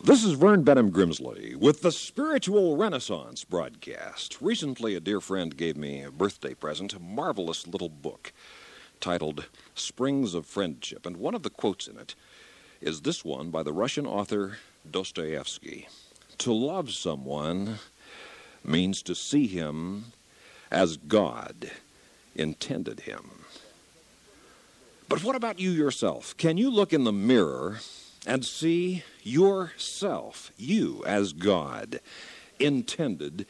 This is Vern Bennom Grimsley with the Spiritual Renaissance broadcast. Recently, a dear friend gave me a birthday present, a marvelous little book titled Springs of Friendship. And one of the quotes in it is this one by the Russian author Dostoevsky To love someone means to see him as God intended him. But what about you yourself? Can you look in the mirror and see yourself, you as God intended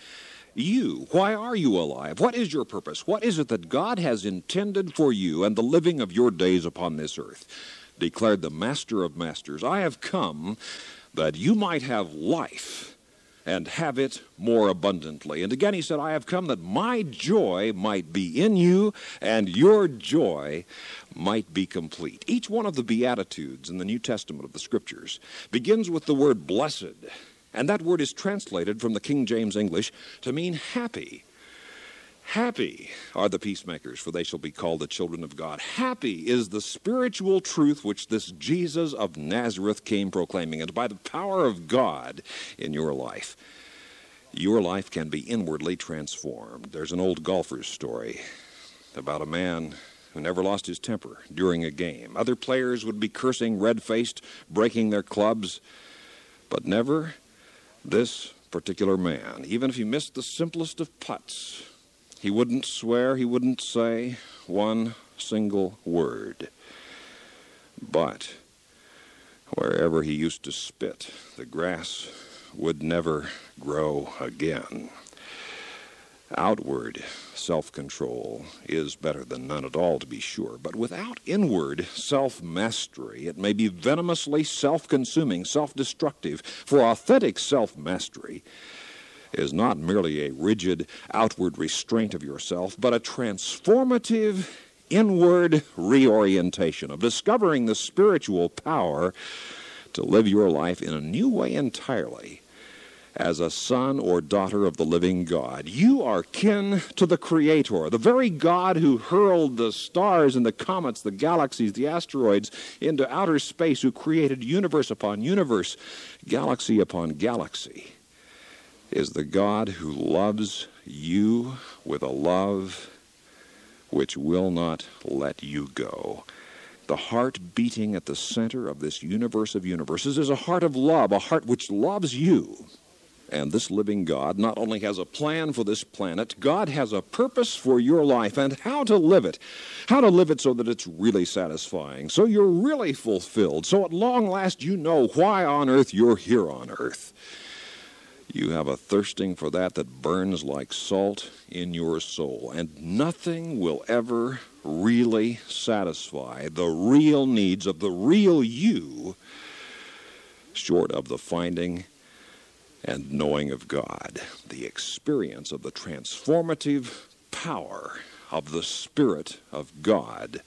you. Why are you alive? What is your purpose? What is it that God has intended for you and the living of your days upon this earth? Declared the Master of Masters, I have come that you might have life and have it more abundantly. And again he said, I have come that my joy might be in you and your joy might be complete. Each one of the Beatitudes in the New Testament of the Scriptures begins with the word blessed, and that word is translated from the King James English to mean happy. Happy are the peacemakers, for they shall be called the children of God. Happy is the spiritual truth which this Jesus of Nazareth came proclaiming, and by the power of God in your life, your life can be inwardly transformed. There's an old golfer's story about a man who never lost his temper during a game. Other players would be cursing, red faced, breaking their clubs, but never this particular man. Even if he missed the simplest of putts, he wouldn't swear, he wouldn't say one single word. But wherever he used to spit, the grass would never grow again. Outward self control is better than none at all, to be sure, but without inward self mastery, it may be venomously self consuming, self destructive. For authentic self mastery is not merely a rigid outward restraint of yourself, but a transformative inward reorientation of discovering the spiritual power to live your life in a new way entirely as a son or daughter of the living God. You are kin to the Creator, the very God who hurled the stars and the comets, the galaxies, the asteroids into outer space, who created universe upon universe, galaxy upon galaxy is the God who loves you with a love which will not let you go. The heart beating at the center of this universe of universes is a heart of love, a heart which loves you. And this living God not only has a plan for this planet, God has a purpose for your life and how to live it. How to live it so that it's really satisfying, so you're really fulfilled, so at long last you know why on earth you're here on earth. You have a thirsting for that that burns like salt in your soul, and nothing will ever really satisfy the real needs of the real you short of the finding and knowing of God, the experience of the transformative power of the Spirit of God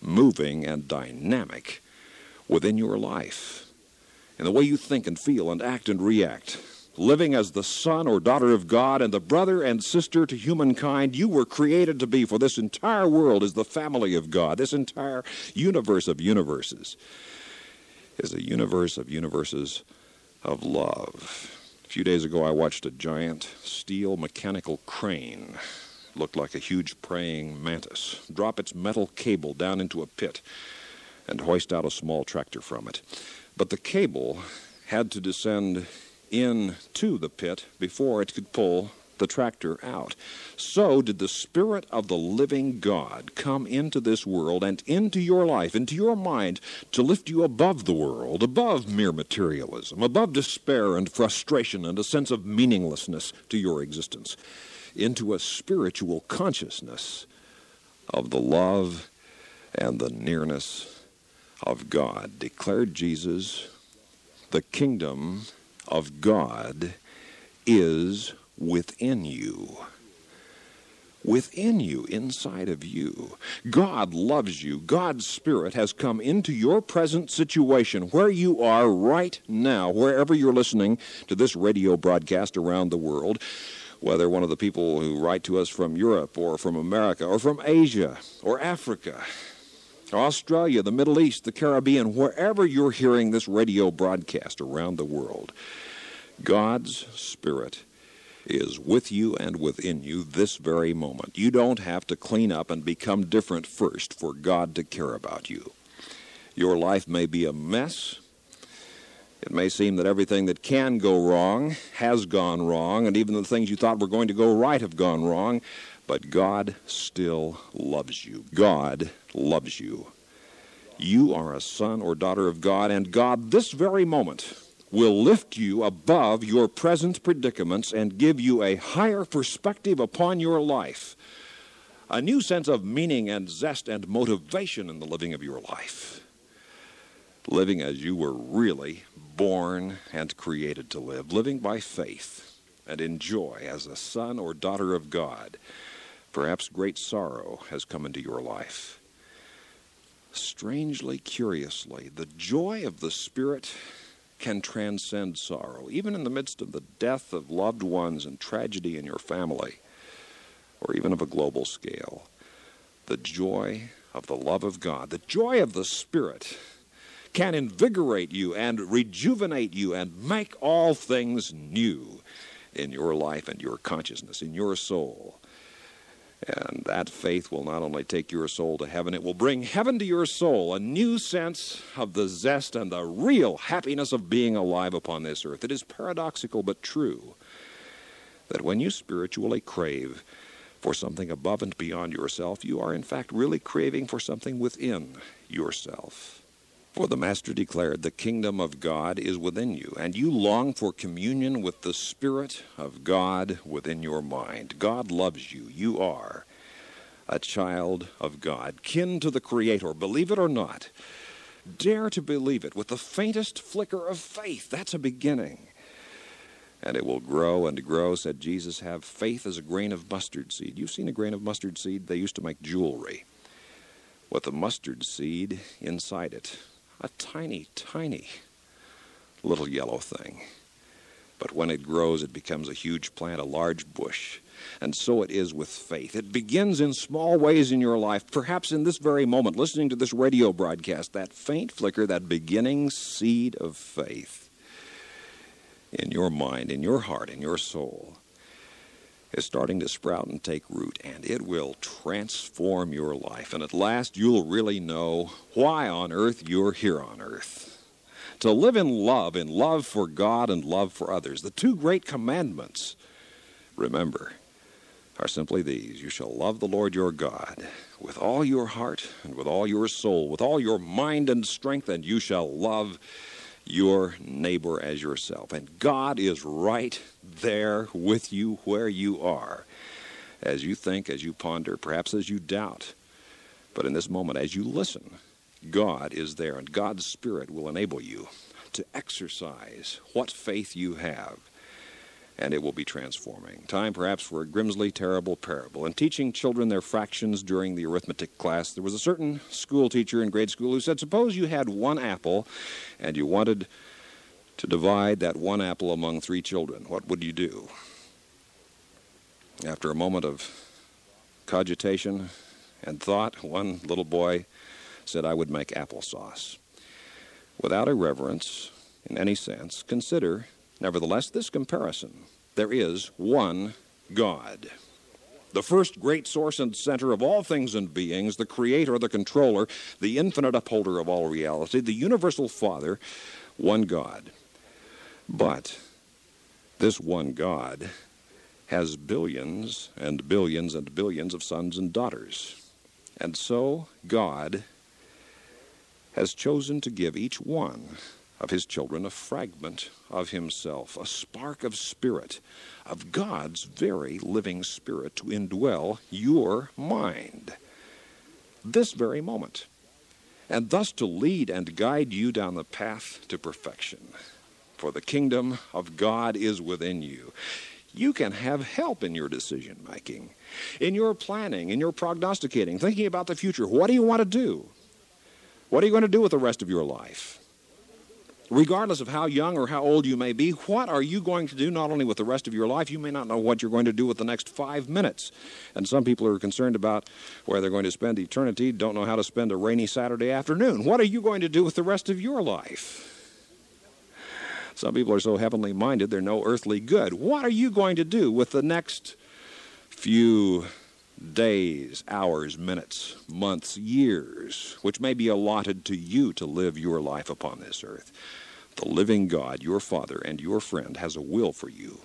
moving and dynamic within your life, in the way you think and feel and act and react living as the son or daughter of God and the brother and sister to humankind you were created to be, for this entire world is the family of God. This entire universe of universes is a universe of universes of love. A few days ago, I watched a giant steel mechanical crane, looked like a huge praying mantis, drop its metal cable down into a pit and hoist out a small tractor from it. But the cable had to descend into the pit before it could pull the tractor out. So did the Spirit of the living God come into this world and into your life, into your mind, to lift you above the world, above mere materialism, above despair and frustration and a sense of meaninglessness to your existence, into a spiritual consciousness of the love and the nearness of God. Declared Jesus, the kingdom of God is within you. Within you, inside of you. God loves you. God's Spirit has come into your present situation where you are right now, wherever you're listening to this radio broadcast around the world whether one of the people who write to us from Europe or from America or from Asia or Africa Australia, the Middle East, the Caribbean, wherever you're hearing this radio broadcast around the world, God's Spirit is with you and within you this very moment. You don't have to clean up and become different first for God to care about you. Your life may be a mess. It may seem that everything that can go wrong has gone wrong, and even the things you thought were going to go right have gone wrong. But God still loves you. God loves you. You are a son or daughter of God, and God, this very moment, will lift you above your present predicaments and give you a higher perspective upon your life, a new sense of meaning and zest and motivation in the living of your life. Living as you were really born and created to live, living by faith and in joy as a son or daughter of God. Perhaps great sorrow has come into your life. Strangely, curiously, the joy of the Spirit can transcend sorrow, even in the midst of the death of loved ones and tragedy in your family, or even of a global scale. The joy of the love of God, the joy of the Spirit, can invigorate you and rejuvenate you and make all things new in your life and your consciousness, in your soul. And that faith will not only take your soul to heaven, it will bring heaven to your soul, a new sense of the zest and the real happiness of being alive upon this earth. It is paradoxical but true that when you spiritually crave for something above and beyond yourself, you are in fact really craving for something within yourself. For the Master declared, The kingdom of God is within you, and you long for communion with the Spirit of God within your mind. God loves you. You are a child of God, kin to the Creator, believe it or not. Dare to believe it with the faintest flicker of faith. That's a beginning. And it will grow and grow, said Jesus. Have faith as a grain of mustard seed. You've seen a grain of mustard seed? They used to make jewelry with a mustard seed inside it a tiny, tiny little yellow thing. But when it grows, it becomes a huge plant, a large bush. And so it is with faith. It begins in small ways in your life, perhaps in this very moment, listening to this radio broadcast, that faint flicker, that beginning seed of faith in your mind, in your heart, in your soul is starting to sprout and take root, and it will transform your life. And at last, you'll really know why on earth you're here on earth. To live in love, in love for God and love for others. The two great commandments, remember, are simply these You shall love the Lord your God with all your heart and with all your soul, with all your mind and strength, and you shall love your neighbor as yourself. And God is right there with you where you are as you think, as you ponder, perhaps as you doubt. But in this moment, as you listen, God is there, and God's Spirit will enable you to exercise what faith you have and it will be transforming. Time perhaps for a Grimsley terrible parable. In teaching children their fractions during the arithmetic class, there was a certain school teacher in grade school who said, Suppose you had one apple and you wanted to divide that one apple among three children. What would you do? After a moment of cogitation and thought, one little boy said, I would make applesauce. Without irreverence, in any sense, consider Nevertheless, this comparison there is one God. The first great source and center of all things and beings, the creator, the controller, the infinite upholder of all reality, the universal Father, one God. But this one God has billions and billions and billions of sons and daughters. And so God has chosen to give each one of his children a fragment of himself, a spark of spirit, of God's very living spirit to indwell your mind this very moment, and thus to lead and guide you down the path to perfection. For the kingdom of God is within you. You can have help in your decision making, in your planning, in your prognosticating, thinking about the future. What do you want to do? What are you going to do with the rest of your life? Regardless of how young or how old you may be, what are you going to do not only with the rest of your life, you may not know what you're going to do with the next five minutes. And some people are concerned about where they're going to spend eternity, don't know how to spend a rainy Saturday afternoon. What are you going to do with the rest of your life? Some people are so heavenly minded, they're no earthly good. What are you going to do with the next few days, hours, minutes, months, years, which may be allotted to you to live your life upon this earth? The living God, your Father and your friend, has a will for you,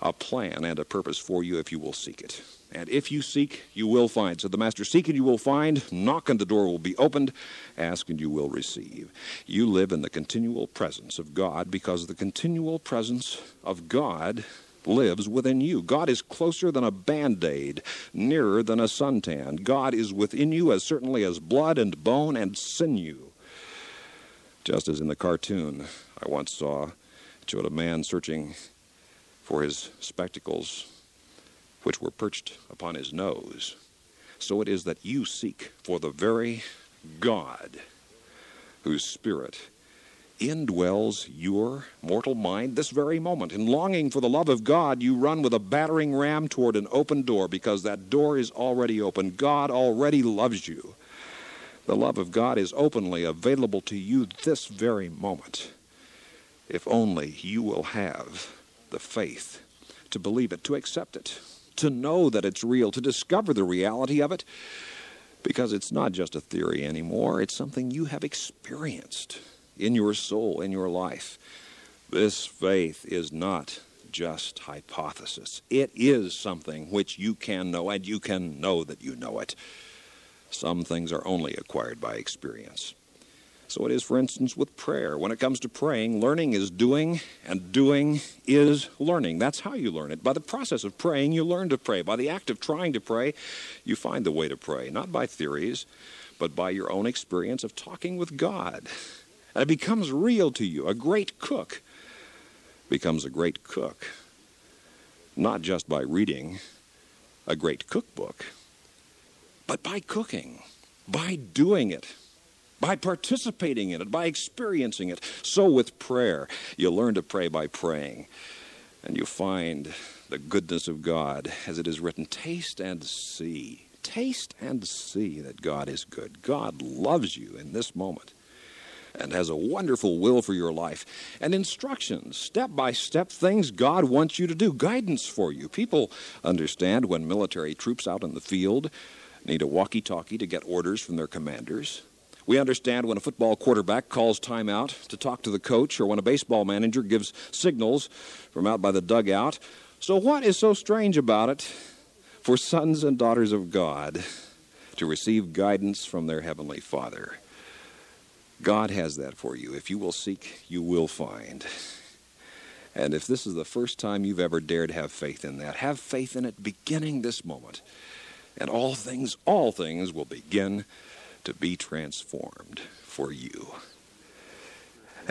a plan and a purpose for you if you will seek it. And if you seek, you will find. So the Master, seek and you will find, knock and the door will be opened, ask and you will receive. You live in the continual presence of God because the continual presence of God lives within you. God is closer than a band aid, nearer than a suntan. God is within you as certainly as blood and bone and sinew. Just as in the cartoon I once saw, it showed a man searching for his spectacles which were perched upon his nose. So it is that you seek for the very God whose spirit indwells your mortal mind this very moment. In longing for the love of God, you run with a battering ram toward an open door because that door is already open. God already loves you. The love of God is openly available to you this very moment. If only you will have the faith to believe it, to accept it to know that it's real, to discover the reality of it, because it's not just a theory anymore, it's something you have experienced in your soul, in your life. This faith is not just hypothesis. It is something which you can know, and you can know that you know it. Some things are only acquired by experience. So it is, for instance, with prayer. When it comes to praying, learning is doing, and doing is learning. That's how you learn it. By the process of praying, you learn to pray. By the act of trying to pray, you find the way to pray, not by theories, but by your own experience of talking with God. And it becomes real to you. A great cook becomes a great cook, not just by reading a great cookbook, but by cooking, by doing it by participating in it, by experiencing it. So with prayer, you learn to pray by praying, and you find the goodness of God, as it is written taste and see. Taste and see that God is good. God loves you in this moment and has a wonderful will for your life and instructions, step by step things God wants you to do, guidance for you. People understand when military troops out in the field need a walkie talkie to get orders from their commanders. We understand when a football quarterback calls timeout to talk to the coach or when a baseball manager gives signals from out by the dugout. So, what is so strange about it for sons and daughters of God to receive guidance from their Heavenly Father? God has that for you. If you will seek, you will find. And if this is the first time you've ever dared have faith in that, have faith in it beginning this moment. And all things, all things will begin to be transformed for you.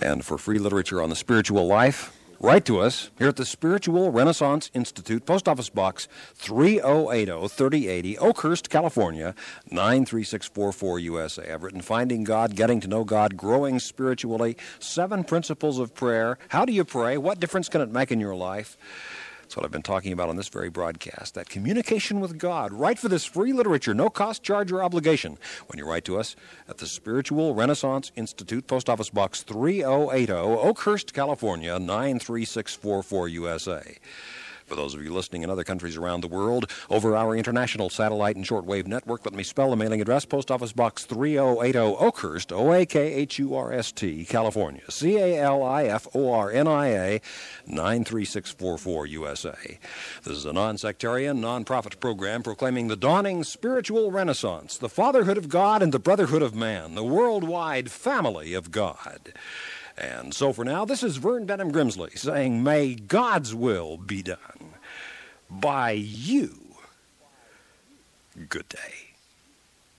And for free literature on the spiritual life, write to us here at the Spiritual Renaissance Institute, Post Office Box 3080 3080, Oakhurst, California 93644 USA. I've written Finding God, Getting to Know God, Growing Spiritually, Seven Principles of Prayer. How do you pray? What difference can it make in your life? That's what I've been talking about on this very broadcast that communication with God. Write for this free literature, no cost, charge, or obligation when you write to us at the Spiritual Renaissance Institute, Post Office Box 3080, Oakhurst, California 93644 USA. For those of you listening in other countries around the world, over our international satellite and shortwave network, let me spell the mailing address Post Office Box 3080 Oakhurst, O A K H U R S T, California. C A L I F O R N I A 93644 USA. This is a non sectarian, non profit program proclaiming the dawning spiritual renaissance, the fatherhood of God and the brotherhood of man, the worldwide family of God. And so for now, this is Vern Bennom Grimsley saying, May God's will be done by you. Good day.